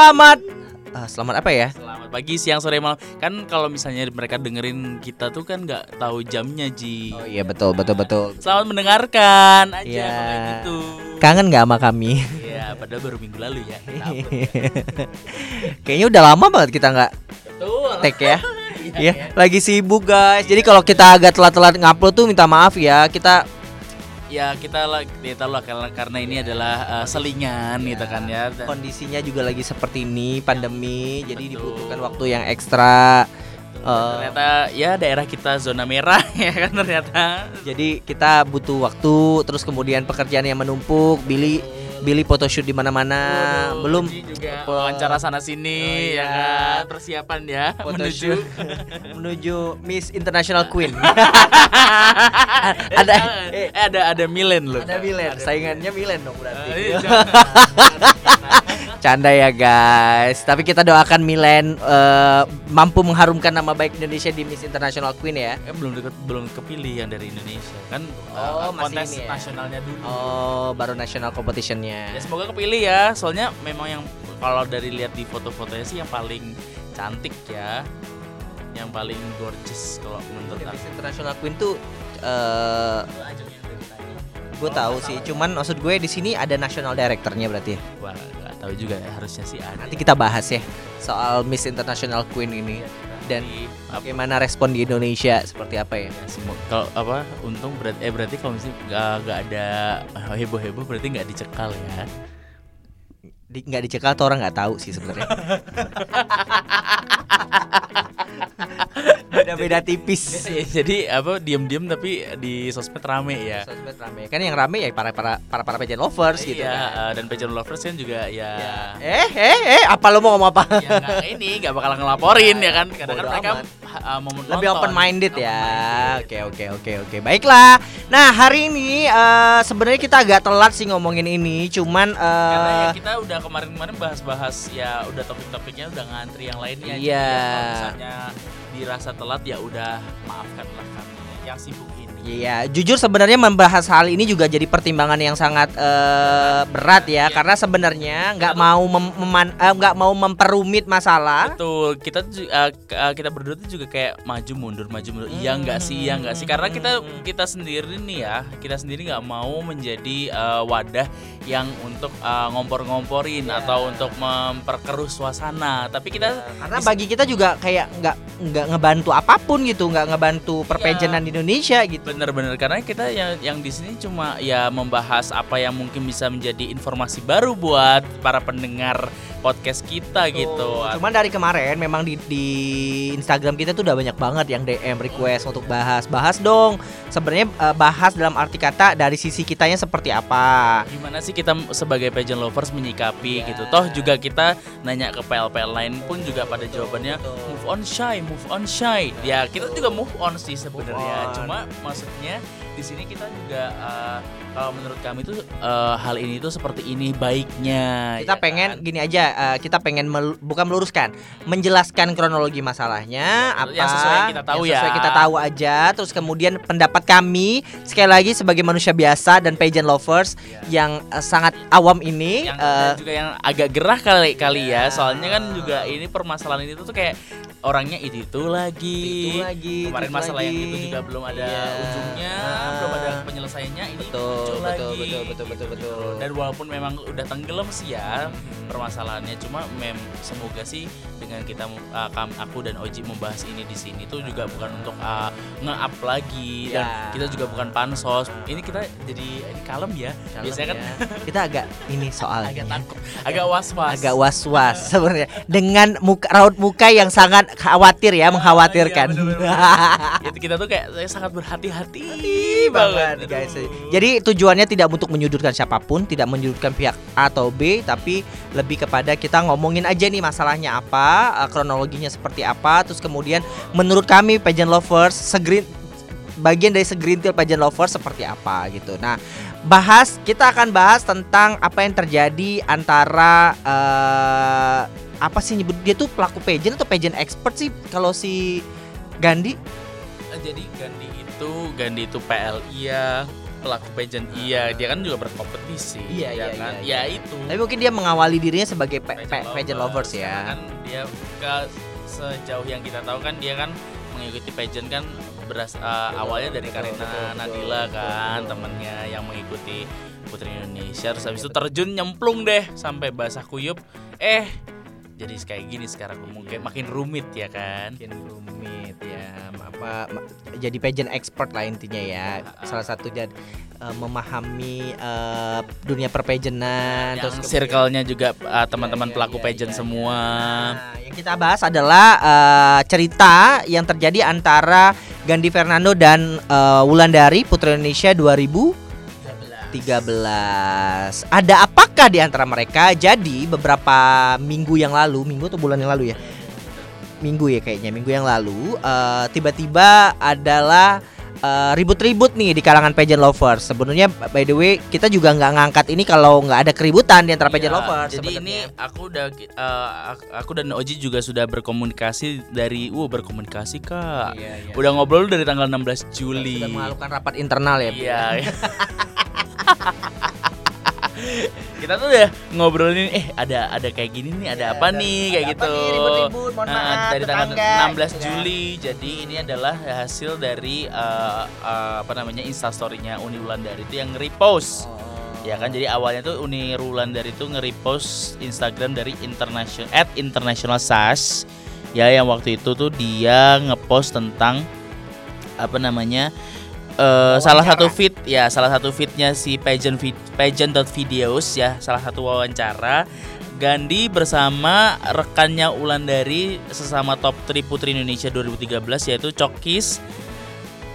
Selamat uh, Selamat apa ya? Selamat pagi, siang, sore, malam. Kan kalau misalnya mereka dengerin kita tuh kan nggak tahu jamnya Ji. Oh iya betul betul betul. Selamat mendengarkan aja Iya. kayak gitu. Kangen nggak sama kami? Iya, padahal baru minggu lalu ya. Kayaknya udah lama banget kita nggak Betul. tag ya. Iya, lagi sibuk guys. Jadi kalau kita agak telat-telat ngupload tuh minta maaf ya. Kita Ya kita lah, ya tahu lah karena, karena ini adalah uh, selingan gitu kan ya. Dan- kondisinya juga lagi seperti ini, pandemi. Jadi Betul. dibutuhkan waktu yang ekstra. Eh, ternyata ya daerah kita zona merah ya kan ternyata. jadi kita butuh waktu, terus kemudian pekerjaan yang menumpuk. Billy Billy photoshoot di mana-mana. Belum juga wawancara sana sini Oh, ya iya. kan persiapan ya menuju photoshoot menuju Miss International Queen. ada eh, ada ada Milen loh. ada Milen, saingannya Milen dong berarti. Canda ya guys. Tapi kita doakan Milen eh, mampu mengharumkan nama baik Indonesia di Miss International Queen ya. Eh, belum deket, belum kepilih yang dari Indonesia kan Oh, uh, masih kontes ini ya? nasionalnya dulu. Oh, baru national competitionnya. Ya semoga kepilih ya. Soalnya memang yang kalau dari lihat di foto-fotonya sih yang paling cantik ya. Yang paling gorgeous kalau menurut Miss aku. International Queen tuh eh gue tahu sih. Cuman maksud gue di sini ada national directornya berarti. ya. Wah, nggak tahu juga ya harusnya sih ada. Nanti kita bahas ya soal Miss International Queen ini dan Tapi, apa bagaimana respon di Indonesia seperti apa ya. ya, semua kalau apa untung berarti eh berarti kalau misalnya nggak nggak ada heboh-heboh berarti nggak dicekal ya. Di, nggak dicekal tuh orang nggak tahu sih sebenarnya. Beda-beda tipis. Ya, jadi apa diem-diem tapi di sosmed rame ya. Sosmed rame. Kan yang rame ya para para para para pageant lovers gitu. Iya, kan. eh, dan pageant lovers kan juga ya Eh eh eh apa lo mau ngomong apa? ya nggak ini nggak bakal ngelaporin ya kan kadang kan mereka uh, mau Lebih open minded Open ya. Oke oke oke oke. Baiklah. Nah, hari ini eh, sebenarnya kita agak telat sih ngomongin ini, cuman karena ya kita udah kemarin-kemarin bahas-bahas ya udah topik-topiknya udah ngantri yang lainnya Iya. ya misalnya dirasa telat ya udah maafkanlah kami. Yang sibuk Iya, jujur sebenarnya membahas hal ini juga jadi pertimbangan yang sangat eh, berat ya, Iya. karena sebenarnya nggak mau eh, nggak mau memperumit masalah. Betul, kita uh, uh, kita berdua tuh juga kayak maju mundur maju mundur. Iya enggak sih, iya enggak sih. Karena kita kita sendiri nih ya, kita sendiri nggak mau menjadi uh, wadah yang untuk uh, ngompor-ngomporin Iya. atau untuk memperkeruh suasana. Tapi kita Karena bagi kita juga kayak nggak nggak ngebantu apa pun gitu, nggak ngebantu perpejenan di Indonesia gitu. Bener-bener karena kita yang yang di sini cuma ya membahas apa yang mungkin bisa menjadi informasi baru buat para pendengar podcast kita gitu. Cuman dari kemarin memang di, di Instagram kita tuh udah banyak banget yang DM request untuk bahas. Bahas dong. Sebenarnya eh, bahas dalam arti kata dari sisi kitanya seperti apa. gimana sih kita sebagai pageant lovers menyikapi Ya. gitu toh juga kita nanya ke PL-PL lain pun juga pada jawabannya move on shy move on shy ya kita juga move on sih sebenarnya cuma maksudnya di sini kita juga uh, kalau menurut kami tuh uh, hal ini tuh seperti ini baiknya Kita ya pengen kan? gini aja, eh, kita pengen mel- bukan meluruskan, menjelaskan kronologi masalahnya apa Yang sesuai yang kita tahu yang sesuai ya. kita tahu aja. Terus kemudian pendapat kami sekali lagi sebagai manusia biasa dan pageant lovers yang eh, sangat awam ini. yang eh, dan juga yang agak gerah kali kali Ya. ya soalnya kan juga ini permasalahan itu tuh kayak orangnya itu itu lagi itu lagi. kemarin itu masalah yang lagi. itu juga belum ada Iya. ujungnya Ah. belum ada penyelesaiannya ini Betul, muncul betul, lagi betul, betul, betul, betul. dan walaupun memang udah tenggelam sih ya permasalahannya cuma mem semoga sih dengan kita uh, aku dan Oji membahas ini di sini tuh juga bukan untuk uh, nge-up lagi dan Ya. kita juga bukan pansos ini kita jadi ini kalem ya Kalem biasanya kan ya. kita agak ini soalnya agak takut agak was-was agak was-was sebenarnya dengan muka raut muka yang sangat khawatir ya mengkhawatirkan. Iya, bener-bener. itu kita tuh kayak saya sangat berhati-hati banget guys. Aduh. Jadi tujuannya tidak untuk menyudutkan siapa pun, tidak menyudutkan pihak A atau B, tapi lebih kepada kita ngomongin aja nih masalahnya apa, eh, kronologinya seperti apa, terus kemudian menurut kami pageant lovers segreen bagian dari segerintil pageant lovers seperti apa gitu. Nah, bahas kita akan bahas tentang apa yang terjadi antara eh, apa sih nyebut dia tuh pelaku pageant atau pageant expert sih kalau si Gandhi? Eh, jadi Gandhi itu Gandhi itu PLI ya pelaku pageant iya dia kan juga berkompetisi Iya, ya iya, kan? iya, ya itu. Tapi mungkin dia mengawali dirinya sebagai pe- pe- pageant lovers Karena ya. kan dia ke sejauh yang kita tahu kan dia kan mengikuti pageant kan beras uh, awalnya dari betul, Karina betul, betul, Nadila betul, kan betul. temennya yang mengikuti Putri Indonesia. Terus habis itu terjun nyemplung deh sampai basah kuyup. Eh jadi kayak gini sekarang mungkin makin rumit ya kan? Makin rumit ya. Apa jadi pageant expert lah intinya ya. Salah satu jadi eh, memahami eh, dunia perpageantan yang terus circle-nya juga uh, teman-teman Iya, pelaku iya, pageant iya, semua. Nah, yang kita bahas adalah eh, cerita yang terjadi antara Gandhi Fernando dan eh, Wulandari Putri Indonesia 2013. Ada apakah di antara mereka? Jadi beberapa minggu yang lalu, minggu atau bulan yang lalu ya? Minggu ya kayaknya, minggu yang lalu eh, tiba-tiba adalah eh, ribut-ribut nih di kalangan pageant lovers. Sebenarnya by the way kita juga nggak ngangkat ini kalau nggak ada keributan di antara pageant Iya, lovers. Jadi ini sebenarnya. aku udah uh, aku- dan Oji juga sudah berkomunikasi dari uh berkomunikasi Kak. Iya, iya. Udah ngobrol dari tanggal 16 Juli. Sudah melakukan rapat internal ya, Bu? Iya. Kita tuh udah ngobrolin eh ada ada kayak gini nih, ada Iya, apa ada- nih ada kayak apa gitu. nih, ribut-ribut, mohon Nah, maaf, dari tanggal tetangga, 16 gitu kan. Juli. Jadi ini adalah hasil dari uh, uh, apa namanya instastorynya Uni Wulandari itu yang repost. Oh. Ya kan jadi awalnya tuh Uni Wulandari itu nge-repost Instagram dari international at international SAS ya yang waktu itu tuh dia ngepost tentang apa namanya eh salah satu feed ya salah satu feednya si pageant vid, pageant.videos ya salah satu wawancara. Gandhi bersama rekannya Ulandari sesama top 3 Putri Indonesia 2013 yaitu Cokis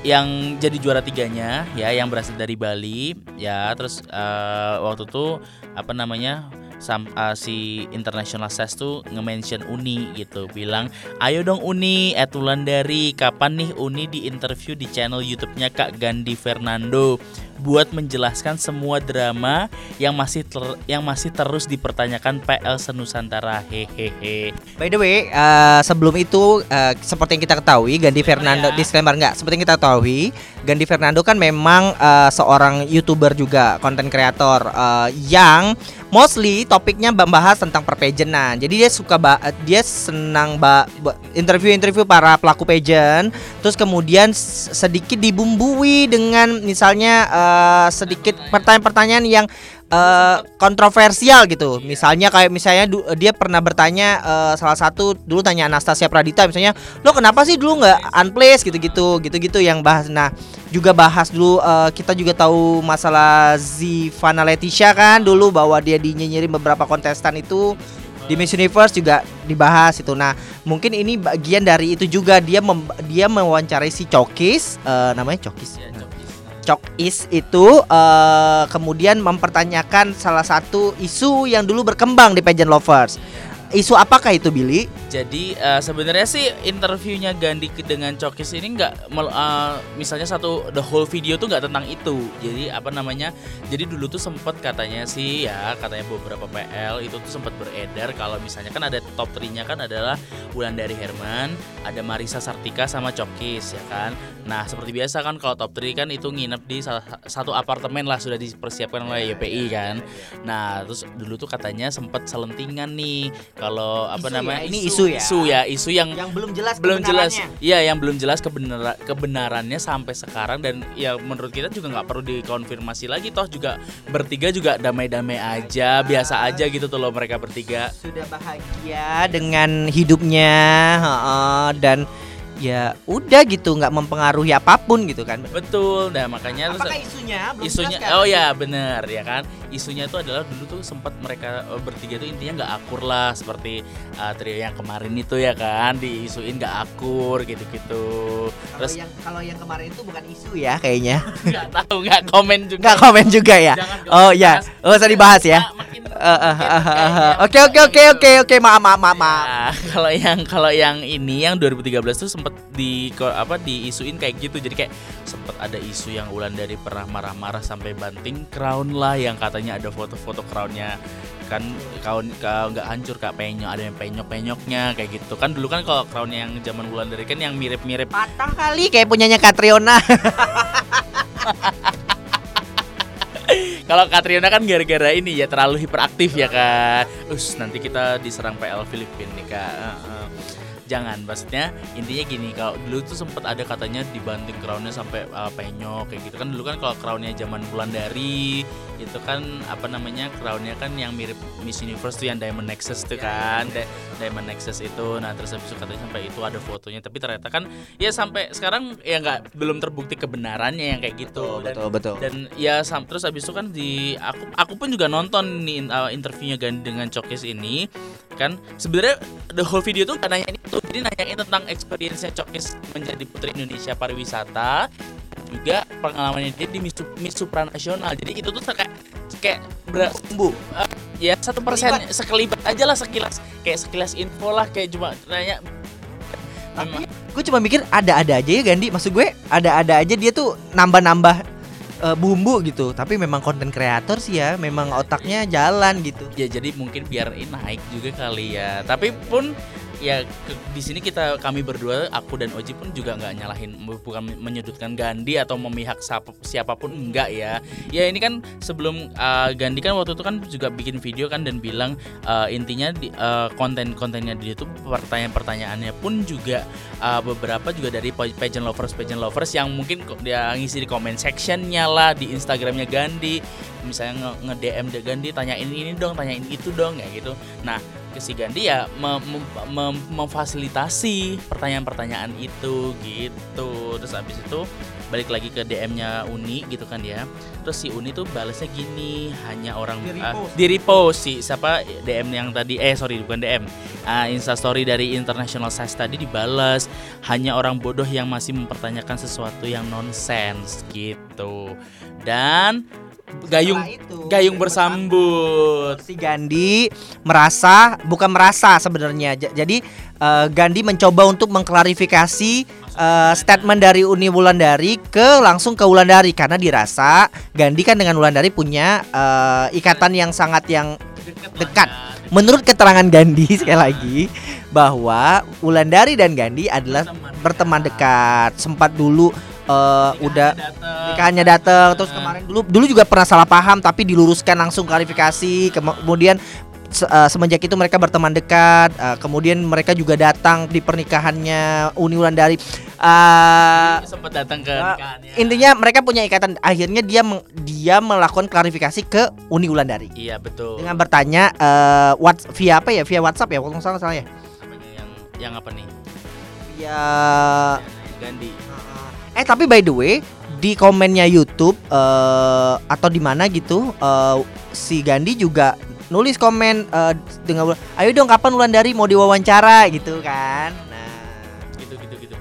yang jadi juara tiganya ya yang berasal dari Bali ya. Terus eh, waktu itu apa namanya sam, eh, si International SAS tuh nge-mention Uni gitu bilang ayo dong Uni at Wulandari kapan nih Uni di interview di channel YouTube-nya Kak Gandhi Fernando buat menjelaskan semua drama yang masih ter- yang masih terus dipertanyakan PL Senusantara hehehe By the way, eh, sebelum itu eh, seperti yang kita ketahui, Gandhi Fernando ya. disclaimer nggak? Seperti yang kita ketahui, Gandhi Fernando kan memang eh, seorang youtuber juga, konten kreator eh, yang mostly topiknya membahas tentang perpageantan. Jadi dia suka ba- dia senang ba- interview-interview para pelaku pageant, terus kemudian sedikit dibumbui dengan misalnya eh, sedikit pertanyaan-pertanyaan yang eh, kontroversial gitu. Misalnya kayak misalnya du- dia pernah bertanya eh, salah satu dulu tanya Anastasia Pradita misalnya, "Lo kenapa sih dulu nggak unplace gitu-gitu, gitu-gitu yang bahas." Nah, juga bahas dulu eh, kita juga tahu masalah Zivana Leticia kan dulu bahwa dia dinyinyirin beberapa kontestan itu di Miss Universe juga dibahas itu. Nah, mungkin ini bagian dari itu juga dia mem- dia mewawancarai si Cokis, eh, namanya Cokis. ya Cokis. Cok Is itu eh, kemudian mempertanyakan salah satu isu yang dulu berkembang di pageant lovers. Isu apakah itu Billy? Jadi eh, sebenarnya sih interviewnya Gandhi dengan Cokis ini nggak eh, misalnya satu the whole video tuh nggak tentang itu. Jadi apa namanya? Jadi dulu tuh sempet katanya sih ya katanya beberapa PL itu tuh sempat beredar kalau misalnya kan ada top 3-nya kan adalah Wulandari Herman, ada Marisa Sartika sama Cokis ya kan. Nah seperti biasa kan kalau top 3 kan itu nginep di salah satu apartemen lah sudah dipersiapkan oleh YPI kan. Nah terus dulu tuh katanya sempat selentingan nih kalau apa Isu namanya ya, ini isu ya? isu ya isu yang Yang belum jelas belum jelas. iya yang belum jelas kebenaran kebenarannya sampai sekarang dan ya menurut kita juga nggak perlu dikonfirmasi lagi toh juga bertiga juga damai-damai aja biasa aja gitu tuh loh mereka bertiga. Sudah bahagia dengan hidupnya, heeh, dan ya udah gitu nggak mempengaruhi apa pun gitu kan. betul nah makanya terus- Apakah isunya? Belum isunya kan? oh ya bener ya kan isunya itu adalah dulu tuh sempat mereka eh, bertiga tuh intinya nggak akur lah seperti eh, trio yang kemarin itu ya kan diisuin nggak akur gitu-gitu Kalau terus yang kalau yang kemarin itu bukan isu ya kayaknya. nggak tahu nggak komen juga Nggak komen juga ya. Jangan Oh ya, oh usah dibahas ya. Nah, Oke oke oke oke oke maaf maaf maaf maaf. Nah, kalau yang kalau yang ini yang 2013 tuh sempet di apa diisuin kayak gitu. Jadi kayak sempet ada isu yang Ulan dari pernah marah-marah sampai banting crown lah yang katanya ada foto-foto crownnya kan crown ka- nggak hancur kak penyok ada yang penyok penyoknya kayak gitu kan dulu kan kalau crown yang zaman Wulan dari kan yang mirip-mirip Patah kali kayak punyanya Katriona. Kalau Katriana kan gara-gara ini ya terlalu hiperaktif ya kan. Us nanti kita diserang PL Filipina nih kak. Uh, uh. Jangan, maksudnya intinya gini. Kalau dulu tuh sempat ada katanya dibanting crownnya sampai uh, penyok kayak gitu kan. Dulu kan kalau crownnya zaman bulan dari itu kan apa namanya crownnya kan yang mirip Miss Universe tuh yang Diamond Nexus tuh kan Di- Diamond Nexus itu nah terus habis itu katanya sampai itu ada fotonya tapi ternyata kan ya sampai sekarang ya nggak belum terbukti kebenarannya yang kayak gitu dan betul betul. dan ya sam terus habis itu kan di aku aku pun juga nonton nih uh, interviewnya dengan Chokis ini kan? Sebenarnya the whole video tuh gak nanyain itu jadi nanyain tentang experience-nya Chokis menjadi putri Indonesia pariwisata juga pengalamannya dia di Miss, Miss Supranasional. Jadi itu tuh kayak kayak ber, Bu, ya satu persen sekelibat. aja lah sekilas kayak sekilas info lah kayak cuma nanya. Tapi gue cuma mikir ada-ada aja ya Gandhi. Maksud gue ada-ada aja dia tuh nambah-nambah eh, bumbu gitu. Tapi memang konten kreator sih ya, memang otaknya jalan gitu. ya jadi mungkin biar naik juga kali ya tapi pun ya di sini kita kami berdua aku dan Oji pun juga nggak nyalahin bukan menyudutkan Gandhi atau memihak siapa- siapa pun enggak ya. Ya ini kan sebelum uh, Gandhi kan waktu itu kan juga bikin video kan dan bilang uh, intinya di uh, konten-kontennya dia itu pertanyaan-pertanyaannya pun juga uh, beberapa juga dari pa- pageant lovers pageant lovers yang mungkin dia ngisi di comment sectionnya lah di Instagramnya Gandhi. Misalnya nge, DM dia Gandhi tanyain ini dong tanyain itu dong ya gitu. Nah si Gandhi ya mem- mem- mem- memfasilitasi pertanyaan-pertanyaan itu gitu. Terus habis itu balik lagi ke DM-nya Uni gitu kan ya terus si Uni tuh balasnya gini hanya orang Di-repost. ah, di-repost si siapa DM yang tadi eh sorry bukan DM ah, Instastory dari International Size tadi dibalas. Hanya orang bodoh yang masih mempertanyakan sesuatu yang nonsens gitu. Dan gayung itu, gayung bersambut si Gandhi merasa bukan merasa sebenarnya. Jadi eh, Gandhi mencoba untuk mengklarifikasi eh, statement dari Uni Wulandari ke langsung ke Wulandari karena dirasa Gandhi kan dengan Wulandari punya eh, ikatan yang sangat yang dekat. Menurut keterangan Gandhi sekali lagi bahwa Wulandari dan Gandhi adalah berteman dekat. Sempat dulu eh, udah nikahannya datang terus kemarin dulu dulu juga pernah salah paham tapi diluruskan langsung klarifikasi. Kemudian se- eh, semenjak itu mereka berteman dekat. Eh, kemudian mereka juga datang di pernikahannya Uni Wulandari. Eh, sempat datang ke nikahannya. intinya mereka punya ikatan. Akhirnya dia dia melakukan klarifikasi ke Uni Wulandari. Iya betul. Dengan bertanya eh, what via apa ya? Via WhatsApp ya kalau nggak salah salah ya? Yang yang apa nih? Via Gandhi Eh tapi by the way di komennya YouTube eh atau di mana gitu eh si Gandhi juga nulis komen eh, dengan ayo dong kapan Wulandari mau diwawancara gitu kan. Nah, gitu gitu gitu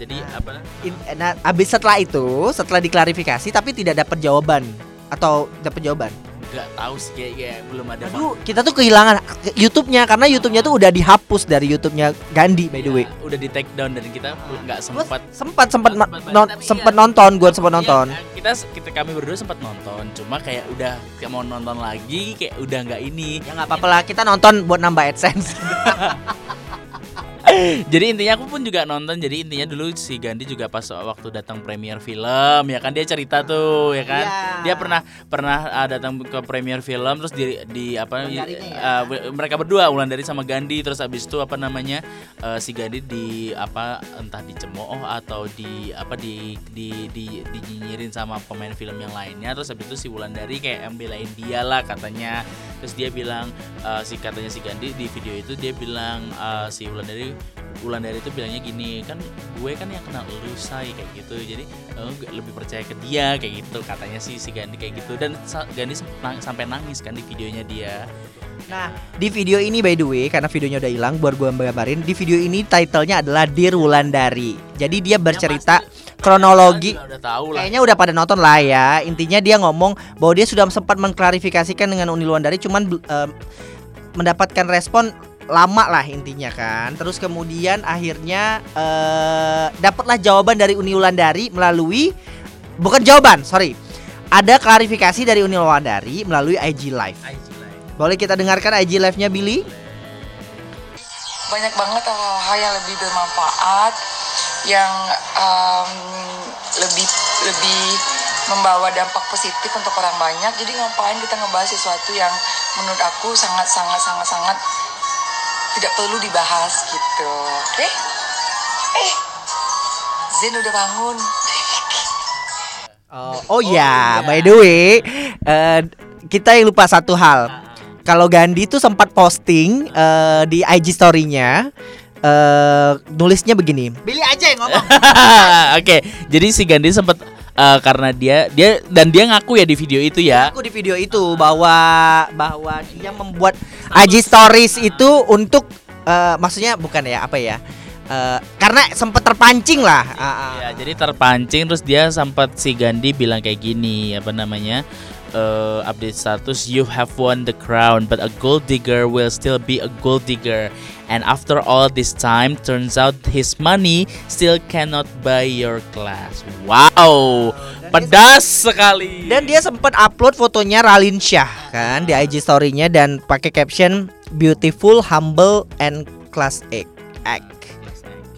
jadi Nah. apa in- nah abis setelah itu setelah diklarifikasi tapi tidak dapat jawaban atau dapat jawaban. Nggak tahu sih kayak, kayak belum ada Aduh, kita tuh kehilangan YouTube-nya karena YouTube-nya tuh udah dihapus dari YouTube-nya Gandhi by the way. Ya, udah di take down dan kita nggak sempat sempat sempat ma- Sempat, non- tapi sempat iya. nonton, gua sempat Iya, nonton. kita kita kami berdua sempat nonton cuma kayak udah kayak mau nonton lagi kayak udah nggak ini Ya nggak apa-apa lah, kita nonton buat nambah AdSense. jadi intinya aku pun juga nonton jadi intinya dulu si Gandhi juga pas waktu datang premier film ya kan dia cerita tuh ya kan Iya. dia pernah pernah uh, datang ke premier film terus di di apa ya. uh, mereka berdua Wulandari sama Gandhi terus habis itu apa namanya uh, si Gandhi di apa entah dicemooh atau di apa di di di dinyinyirin sama pemain film yang lainnya terus habis itu si Wulandari kayak yang belain dia lah katanya terus dia bilang uh, si katanya si Gandhi di video itu dia bilang uh, si Wulandari Wulandari itu bilangnya gini kan gue kan yang kenal lu say kayak gitu. Jadi gue lebih percaya ke dia kayak gitu. Katanya sih si Gandhi kayak gitu. Dan Gandhi nang- sampai nangis kan di videonya dia. Nah, di video ini by the way karena videonya udah hilang buat gua gambarin, di video ini titlenya adalah Dear Wulandari. Jadi dia bercerita kronologi Kita juga udah tahu lah. Kayaknya udah pada nonton lah ya. Intinya dia ngomong bahwa dia sudah sempat mengklarifikasikan dengan Uni Wulandari cuman em, mendapatkan respon lama lah intinya kan. Terus kemudian akhirnya eh dapatlah jawaban dari Uni Wulandari melalui bukan jawaban, sorry. Ada klarifikasi dari Uni Wulandari melalui IG Live. Boleh kita dengarkan IG Live-nya Billy? banyak banget hal-hal yang lebih bermanfaat yang em, lebih lebih membawa dampak positif untuk orang banyak jadi ngapain kita ngebahas sesuatu yang menurut aku sangat sangat sangat sangat tidak perlu dibahas gitu oke eh Zen udah bangun Oh, oh ya, by the way, eh, kita yang lupa satu hal. Kalau Gandhi tuh sempat posting eh, di IG story-nya eh nulisnya begini. Billy aja yang ngomong. Oke, jadi si Gandhi sempat eh, karena dia dia dan dia ngaku ya di video itu ya. Aku di video itu bahwa bahwa dia membuat IG stories itu untuk eh, maksudnya bukan ya apa ya? Eh, karena sempat terpancing lah. Ah, ah. Ya, jadi terpancing terus dia sempat si Gandhi bilang kayak gini apa namanya? Eh, update status you have won the crown but a gold digger will still be a gold digger and after all this time turns out his money still cannot buy your class wow pedas sekali Dan dia sempat upload fotonya Ralin Shah kan di IG story-nya dan pakai caption beautiful, humble and class act. act.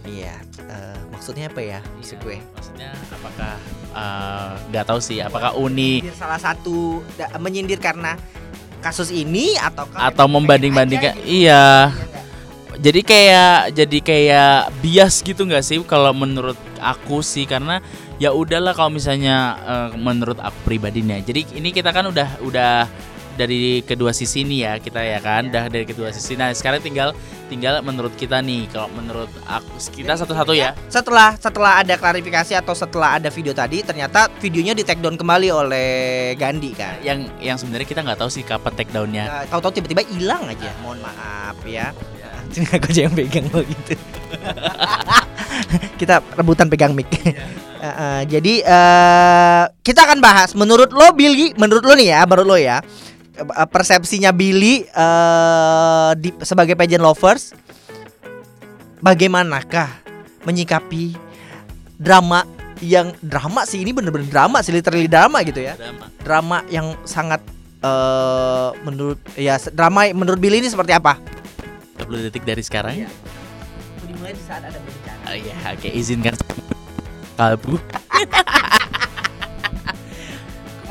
Iya, eh, maksudnya apa ya? Maksud gue. maksudnya apakah eh, nggak tahu sih apakah Uni Menyindir salah satu da- menyindir karena kasus ini atau atau membanding-bandingkan iya. Jadi kayak jadi kayak bias gitu nggak sih kalau menurut aku sih? Karena ya udahlah kalau misalnya eh, menurut aku pribadi nih jadi ini kita kan udah udah dari kedua sisi nih ya kita ya kan udah dari kedua sisi nah sekarang tinggal tinggal menurut kita nih kalau menurut aku kita satu-satu ya Setelah setelah ada klarifikasi atau setelah ada video tadi ternyata videonya di take down kembali oleh Gandhi kan. yang yang sebenarnya kita nggak tahu sih kapan take downnya Nah, tahu-tahu tiba-tiba hilang aja. Mohon maaf ya. Cuma aku aja yang pegang lo gitu. kita rebutan pegang mic. Eh, eh, jadi eh kita akan bahas menurut lo Billy, menurut lo nih ya, menurut lo ya. Eh, Persepsinya Billy eh di sebagai pageant lovers bagaimanakah menyikapi drama yang drama sih ini bener-bener drama sih literally drama gitu ya Drama. drama yang sangat eh menurut ya drama menurut Billy ini seperti apa? 30 detik dari sekarang Iya. Dimulai di saat ada berbicara. Oh iya, oke izinkan kalbu.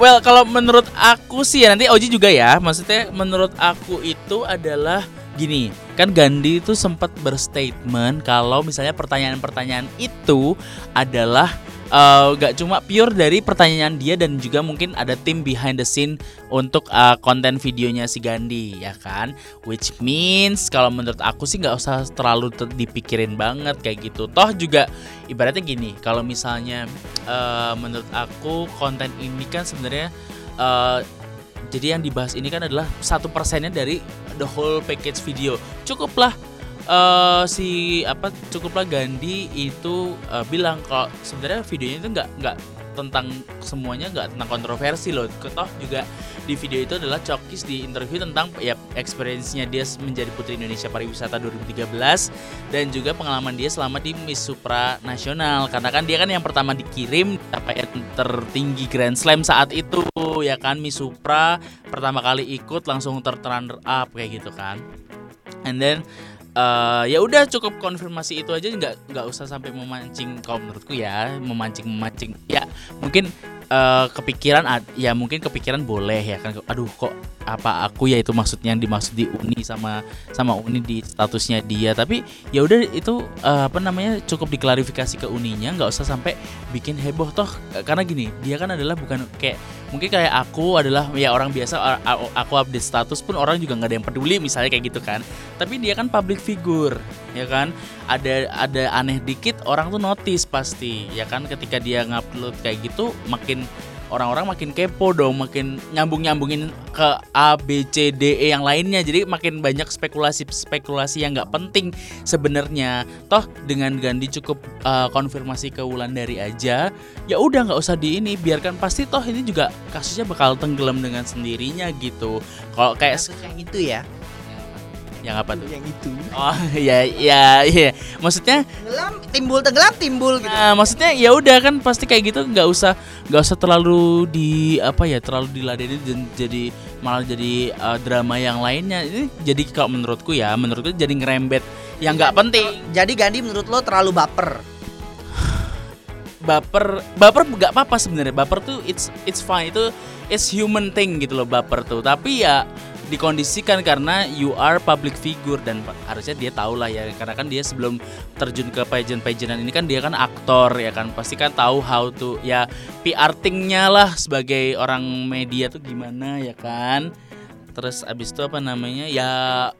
well, kalau menurut aku sih ya nanti Oji juga ya. Maksudnya menurut aku itu adalah gini, kan Gandhi itu sempat berstatement kalau misalnya pertanyaan-pertanyaan itu adalah eh, gak cuma pure dari pertanyaan dia dan juga mungkin ada tim behind the scene untuk eh, konten videonya si Gandhi ya kan? Which means kalau menurut aku sih nggak usah terlalu ter- dipikirin banget kayak gitu. Toh juga ibaratnya gini kalau misalnya eh, menurut aku konten ini kan sebenarnya eh, jadi yang dibahas ini kan adalah satu persennya dari the whole package video. Cukuplah eh si apa cukuplah Gandhi itu eh, bilang kalau sebenarnya videonya itu nggak nggak tentang semuanya nggak tentang kontroversi loh. Toh juga di video itu adalah Cokis di interview tentang ya experience-nya dia menjadi Putri Indonesia Pariwisata 2013 dan juga pengalaman dia selama di Miss Supra Nasional. Karena kan dia kan yang pertama dikirim capaian tertinggi Grand Slam saat itu ya kan Miss Supra. Pertama kali ikut langsung ter up kayak gitu kan. And then eh, ya udah cukup konfirmasi itu aja. Nggak nggak usah sampai memancing kalau menurutku ya. Memancing memancing ya mungkin eh, kepikiran ya mungkin kepikiran boleh ya kan. Aduh kok apa aku ya itu maksudnya yang dimaksud di uni sama sama uni di statusnya dia. Tapi ya udah itu eh, apa namanya cukup diklarifikasi ke uninya nggak usah sampai bikin heboh. Toh eh, karena gini dia kan adalah bukan kayak mungkin kayak aku adalah ya orang biasa aku update status pun orang juga nggak ada yang peduli misalnya kayak gitu kan. Tapi dia kan public figure ya kan? Ada ada aneh dikit orang tuh notice pasti ya kan? Ketika dia ngupload kayak gitu makin orang-orang makin kepo dong makin nyambung nyambungin ke A B C D E yang lainnya. Jadi makin banyak spekulasi spekulasi yang nggak penting sebenarnya. Toh dengan Gandhi cukup uh, konfirmasi ke Wulandari aja ya udah nggak usah di ini. Biarkan pasti toh ini juga kasusnya bakal tenggelam dengan sendirinya gitu. Kalau kayak Kasus yang itu ya. Yang apa tuh? Yang itu. oh ya ya iya. Maksudnya? Tenggelam timbul tenggelam timbul gitu. Nah, maksudnya ya udah kan pasti kayak gitu nggak usah nggak usah terlalu di apa ya terlalu diladeni dan jadi malah jadi uh, drama yang lainnya. Ini jadi kalau menurutku ya menurutku jadi ngerembet. Yang nggak penting. Jadi Gandhi menurut lo terlalu baper. baper baper nggak apa-apa sebenarnya. Baper tuh it's it's fine. Itu it's human thing gitu loh baper tuh. Tapi ya dikondisikan karena you are public figure dan harusnya dia tahu lah ya karena kan dia sebelum terjun ke pageant pageantan ini kan dia kan aktor ya kan pasti kan tahu how to ya PR thingnya lah sebagai orang media tuh gimana ya kan terus abis itu apa namanya ya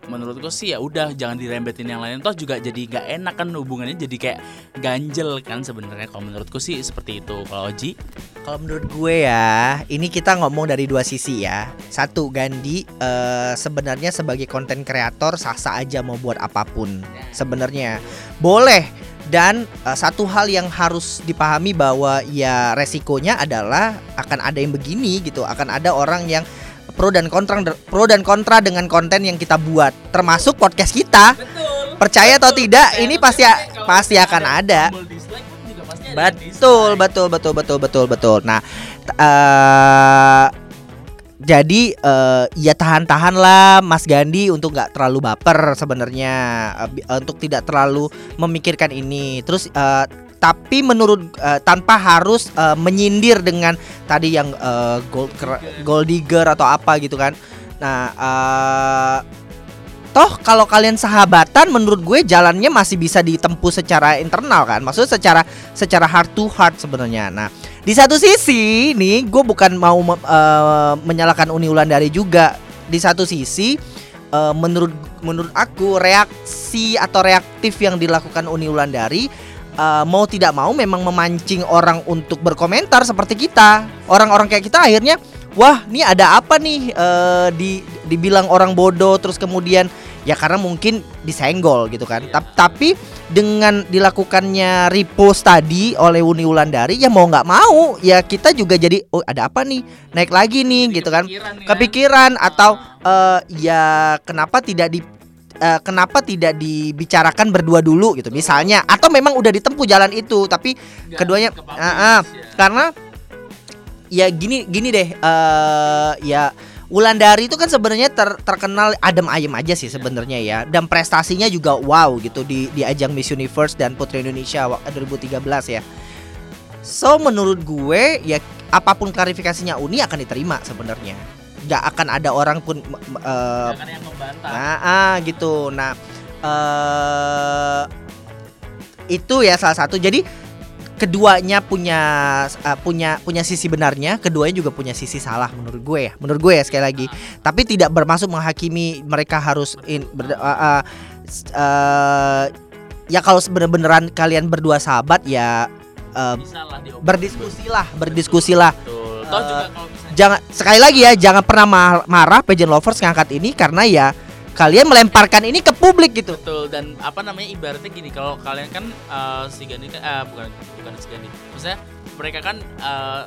menurutku sih ya udah jangan dirembetin yang lain. Toh juga jadi gak enak kan hubungannya jadi kayak ganjel kan sebenarnya. Kalau menurutku sih seperti itu. Kalau Oji? Kalau menurut gue ya, ini kita ngomong dari dua sisi ya. Satu, Gandhi eh, sebenarnya sebagai konten kreator sah-sah aja mau buat apa pun. Sebenarnya. Boleh. Dan eh, satu hal yang harus dipahami bahwa ya resikonya adalah akan ada yang begini gitu, akan ada orang yang pro dan kontra pro dan kontra dengan konten yang kita buat, termasuk podcast kita. betul Percaya atau tidak, ini pasti pasti akan ada. Betul, betul, betul, betul, betul, betul. Nah, eh jadi eh ya tahan-tahan lah Mas Gandhi untuk nggak terlalu baper sebenarnya eh, untuk tidak terlalu memikirkan ini. Terus eh, tapi menurut eh, tanpa harus eh, menyindir dengan tadi yang eh, gold gold digger atau apa gitu kan. Nah, eh toh kalau kalian sahabatan menurut gue jalannya masih bisa ditempuh secara internal kan. Maksudnya secara secara heart to heart sebenarnya. Nah di satu sisi nih gue bukan mau eh, menyalahkan Uni Wulandari juga. Di satu sisi eh, menurut menurut aku reaksi atau reaktif yang dilakukan Uni Wulandari eh, mau tidak mau memang memancing orang untuk berkomentar seperti kita. Orang-orang kayak kita akhirnya wah ini ada apa nih? Eh, di dibilang orang bodoh terus kemudian ya karena mungkin disenggol gitu kan. Tap- tapi dengan dilakukannya repost tadi oleh Uni Wulandari ya mau nggak mau ya kita juga jadi oh ada apa nih? Naik lagi nih gitu kan. kepikiran atau eh, ya kenapa tidak di eh, kenapa tidak dibicarakan berdua dulu gitu misalnya atau memang udah ditempuh jalan itu tapi keduanya ah, ah, karena ya gini gini deh eh ya Wulandari itu kan sebenarnya ter- terkenal adem ayem aja sih sebenarnya ya dan prestasinya juga wow gitu di di ajang Miss Universe dan Putri Indonesia wa- 2013 ya. So menurut gue ya apa pun klarifikasinya Uni akan diterima sebenarnya. Gak akan ada orang pun eh, Jangan yang membantah Nah, ah, gitu. Nah, eh itu ya salah satu. Jadi keduanya punya eh, punya punya sisi benarnya, keduanya juga punya sisi salah menurut gue ya. Menurut gue ya sekali lagi. Tapi tidak bermaksud menghakimi mereka harus in ber- eh, s- eh, ya kalau bener-beneran kalian berdua sahabat ya diobrolin. berdiskusilah, berdiskusilah. Betul. Toh Eh, juga kalau misalnya Jangan sekali lagi ya, jangan pernah ma- marah pageant lovers ngangkat ini karena ya kalian melemparkan ini ke publik gitu. Betul dan apa namanya ibaratnya gini kalau kalian kan eh, si Gandhi kan eh, bukan bukan si Gandhi. Maksudnya mereka kan eh,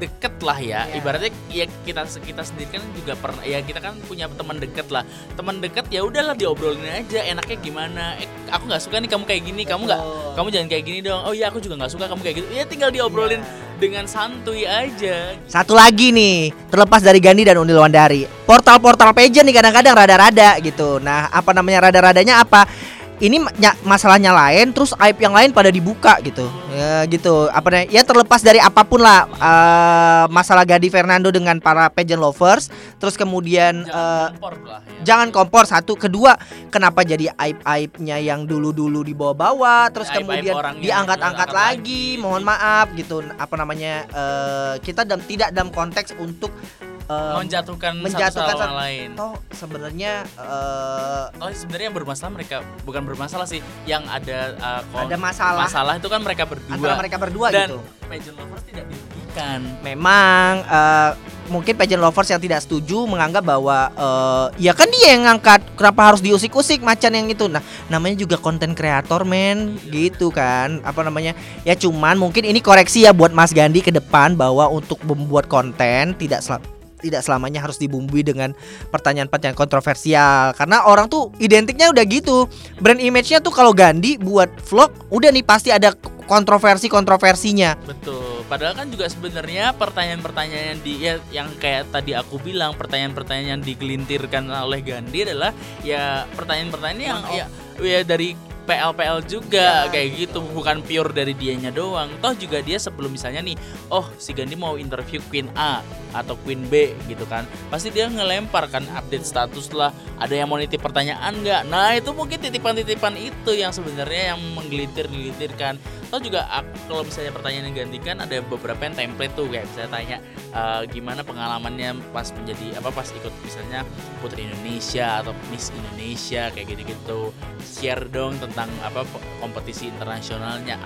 deket lah ya. Iya. Ibaratnya ya kita kita sendiri kan juga pernah ya kita kan punya teman deket lah. Teman deket ya udahlah diobrolin aja enaknya gimana. Eh aku nggak suka nih kamu kayak gini, kamu nggak kamu jangan kayak gini dong. Oh iya aku juga nggak suka kamu kayak gitu. Ya tinggal diobrolin dengan santuy aja. Satu lagi nih, terlepas dari Gandhi dan Unil Wandari, portal-portal pageant nih kadang-kadang rada-rada gitu. Nah, apa namanya rada-radanya apa? Ini ma- nya- masalahnya lain, terus aib yang lain pada dibuka gitu, ya gitu. Apa namanya? Ya terlepas dari apa pun lah eh, masalah Gandhi Fernando dengan para pageant lovers, terus kemudian Jangan kompor lah ya. jangan kompor satu kedua kenapa jadi aib aibnya yang dulu dulu dibawa-bawa terus Aib-aib kemudian diangkat-angkat diangkat lagi lagi. mohon maaf gitu apa namanya eh, kita dalam tidak dalam konteks untuk eh, menjatuhkan, menjatuhkan satu. sama lain. toh sebenarnya eh, Oh sebenarnya yang bermasalah mereka bukan bermasalah sih yang ada uh, ada masalah. masalah itu kan mereka berdua. Antara mereka berdua dan gitu. pageant lovers tidak dirugikan. Memang eh, mungkin pageant lovers yang tidak setuju menganggap bahwa eh, ya kan dia yang ngangkat kenapa harus diusik-usik macan yang itu. Nah namanya juga konten kreator men. Gitu kan apa namanya. Ya cuman mungkin ini koreksi ya buat Mas Gandhi ke depan bahwa untuk membuat konten tidak sel- tidak selamanya harus dibumbui dengan pertanyaan-pertanyaan kontroversial. Karena orang tuh identiknya udah gitu. Brand image-nya tuh kalau Gandhi buat vlog udah nih pasti ada kontroversi kontroversinya betul. Padahal kan juga sebenarnya pertanyaan-pertanyaan yang di ya, yang kayak tadi aku bilang pertanyaan-pertanyaan yang digelintirkan oleh Gandhi adalah ya pertanyaan-pertanyaan yang ya ya dari PL-PL juga Ya, kayak gitu. Bukan pure dari dianya doang. Toh juga dia sebelum misalnya nih oh si Gandhi mau interview Queen A atau Queen B gitu kan. Pasti dia ngelempar kan update status lah. Ada yang mau nitip pertanyaan nggak? Nah itu mungkin titipan-titipan itu yang sebenarnya yang menggelitir-gelitirkan toh juga kalau misalnya pertanyaan yang gantikan ada beberapa yang template tuh. Kayak misalnya tanya eh, gimana pengalamannya pas menjadi apa pas ikut misalnya Putri Indonesia atau Miss Indonesia? Kayak gitu-gitu. Share dong tentang apa pe- kompetisi internasionalnya.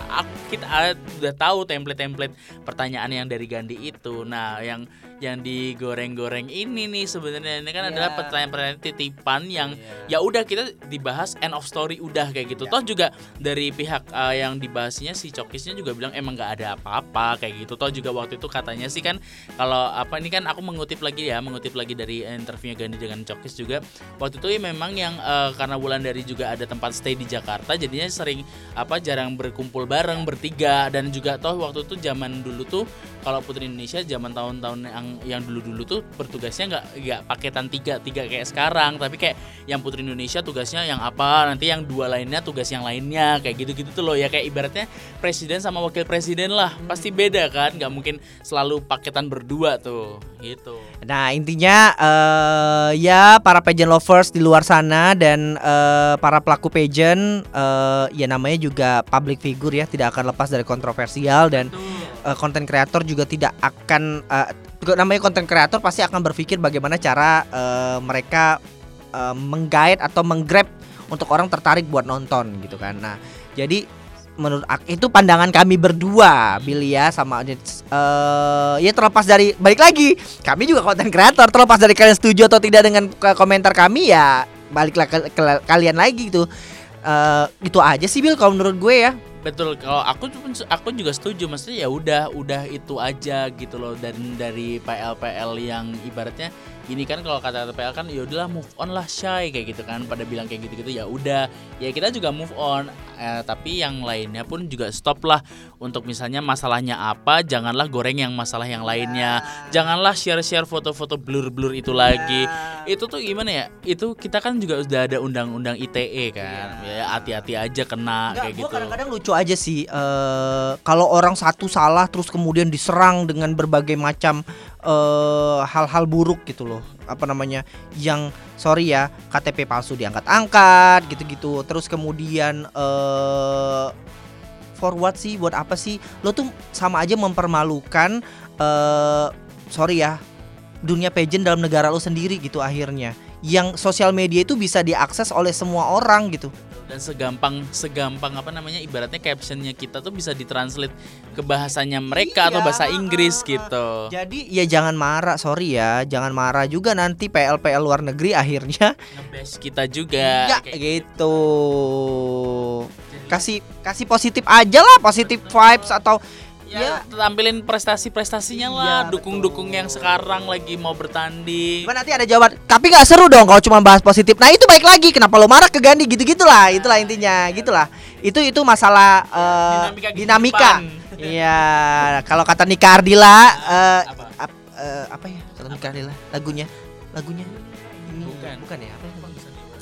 Kita ah, udah tahu template-template pertanyaan yang dari Gandhi itu. Nah yang yang digoreng-goreng ini nih sebenarnya. Ini kan Iya. adalah pertanyaan-pertanyaan titipan yang ya udah kita dibahas end of story udah kayak gitu. Toh juga dari pihak uh, yang dibahasnya si Cokisnya juga bilang emang nggak ada apa-apa kayak gitu. Toh juga waktu itu katanya sih kan kalau apa ini kan aku mengutip lagi ya mengutip lagi dari interviewnya Gandhi dengan Cokis juga. Waktu itu ya memang yang uh, karena bulan dari juga ada tempat stay di Jakarta jadinya sering apa jarang berkumpul bareng bertiga. Dan juga toh waktu itu zaman dulu tuh kalau Putri Indonesia zaman tahun-tahun yang yang dulu-dulu tuh bertugasnya nggak nggak paketan tiga tiga kayak sekarang. Tapi kayak yang Putri Indonesia tugasnya yang apa nanti yang dua lainnya tugas yang lainnya kayak gitu-gitu tuh loh. Ya kayak ibaratnya presiden sama wakil presiden lah. Pasti beda kan nggak mungkin selalu paketan berdua tuh gitu. Nah intinya eh ya para pageant lovers di luar sana dan eh, para pelaku pageant eh, ya namanya juga public figure ya tidak akan lepas dari kontroversial dan konten kreator juga tidak akan juga namanya konten kreator pasti akan berpikir bagaimana cara eh, mereka eh, menggait atau menggrab untuk orang tertarik buat nonton gitu kan. Nah jadi menurut aku itu pandangan kami berdua Billy ya sama eh ya terlepas dari balik lagi kami juga konten kreator. Terlepas dari kalian setuju atau tidak dengan komentar kami ya baliklah ke, ke- kalian lagi gitu Eh itu aja sih Bill kalau menurut gue ya. Betul, kalau aku pun aku juga setuju, maksudnya ya udah udah itu aja gitu loh. Dan dari PL-PL yang ibaratnya ini kan kalau kata PL kan ya udahlah move on lah shy kayak gitu kan pada bilang kayak gitu-gitu ya udah. Ya kita juga move on. Eh, tapi yang lainnya pun juga stop lah untuk misalnya masalahnya apa janganlah goreng yang masalah yang lainnya. Janganlah share-share foto-foto blur-blur itu lagi. Itu tuh gimana ya? Itu kita kan juga udah ada undang-undang ITE kan. Ya hati-hati aja kena Enggak, kayak gitu. kadang-kadang lucu aja sih eh kalau orang satu salah terus kemudian diserang dengan berbagai macam eh hal-hal buruk gitu loh. Apa namanya? Yang sorry ya KTP palsu diangkat-angkat gitu-gitu. Terus kemudian eh for what sih? Buat apa sih? Lo tuh sama aja mempermalukan eh sorry ya dunia pageant dalam negara lo sendiri gitu akhirnya. Yang sosial media itu bisa diakses oleh semua orang gitu dan segampang segampang apa namanya ibaratnya captionnya kita tuh bisa ditranslate ke bahasanya mereka atau Iya, bahasa Inggris gitu. Jadi ya jangan marah, sorry ya, jangan marah juga nanti PL-PL luar negeri akhirnya ngebash kita juga ya kayak gitu. Kasih kasih positif aja lah, positif vibes atau ya, tampilin prestasi-prestasinya lah Iya, dukung-dukung yang sekarang lagi mau bertanding Cuma nanti ada jawaban. Tapi nggak seru dong kalau cuma bahas positif. Nah itu baik lagi. Kenapa lo marah ke Gandhi gitu-gitulah. Itulah intinya. Gitulah. Itu itu masalah eh, Dinamika. Iya. Kalau kata Nika Ardila, eh, Apa? ap- eh, apa ya? Kata Nika Ardila, lagunya, lagunya Bukan. bukan ya? Apa?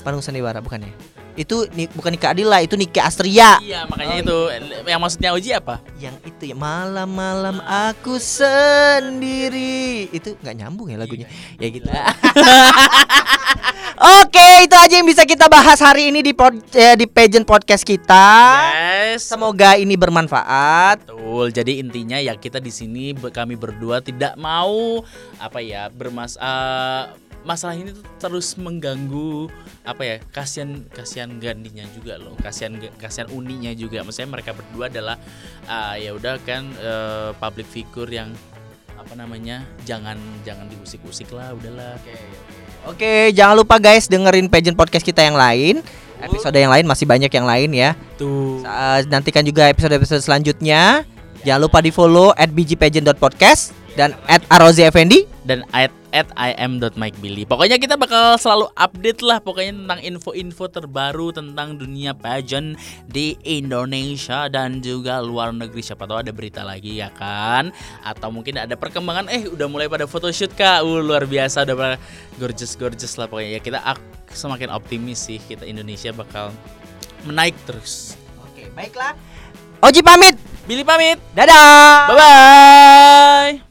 Panggung Sandiwara bukan ya? Itu ni, bukan Nika Ardila, itu Nika Astria. iya makanya Oh, itu yang maksudnya Uji apa Yang itu ya malam-malam aku sendiri. Itu nggak nyambung ya lagunya. Ya gitu. Oke, itu aja yang bisa kita bahas hari ini di pod, eh, di pageant podcast kita. yes Semoga ini bermanfaat. Betul. Jadi intinya ya kita di sini kami berdua tidak mau apa ya bermas eh, masalah ini tuh terus mengganggu apa ya kasihan kasihan gandinya juga loh kasihan kasihan uninya juga maksudnya mereka berdua adalah ah, ya udah kan eh, public figure yang apa namanya jangan jangan diusik-usik lah udahlah Oke, jangan lupa guys dengerin pageant podcast kita yang lain. Episode yang lain masih banyak yang lain ya. tuh Uh, nantikan juga episode-episode selanjutnya. Jangan lupa di follow at bgpageant.podcast dan at Effendi. dan at, at im.mikebilly. Pokoknya kita bakal selalu update lah pokoknya tentang info-info terbaru tentang dunia pageant di Indonesia dan juga luar negeri. Siapa tahu ada berita lagi ya kan? Atau mungkin ada perkembangan eh udah mulai pada photoshoot Kak. Uh, luar biasa udah pada gorgeous gorgeous lah pokoknya. Ya kita ak- semakin optimis sih kita Indonesia bakal menaik terus. Oke, baiklah. Oji pamit. Billy pamit. Dadah. Bye bye.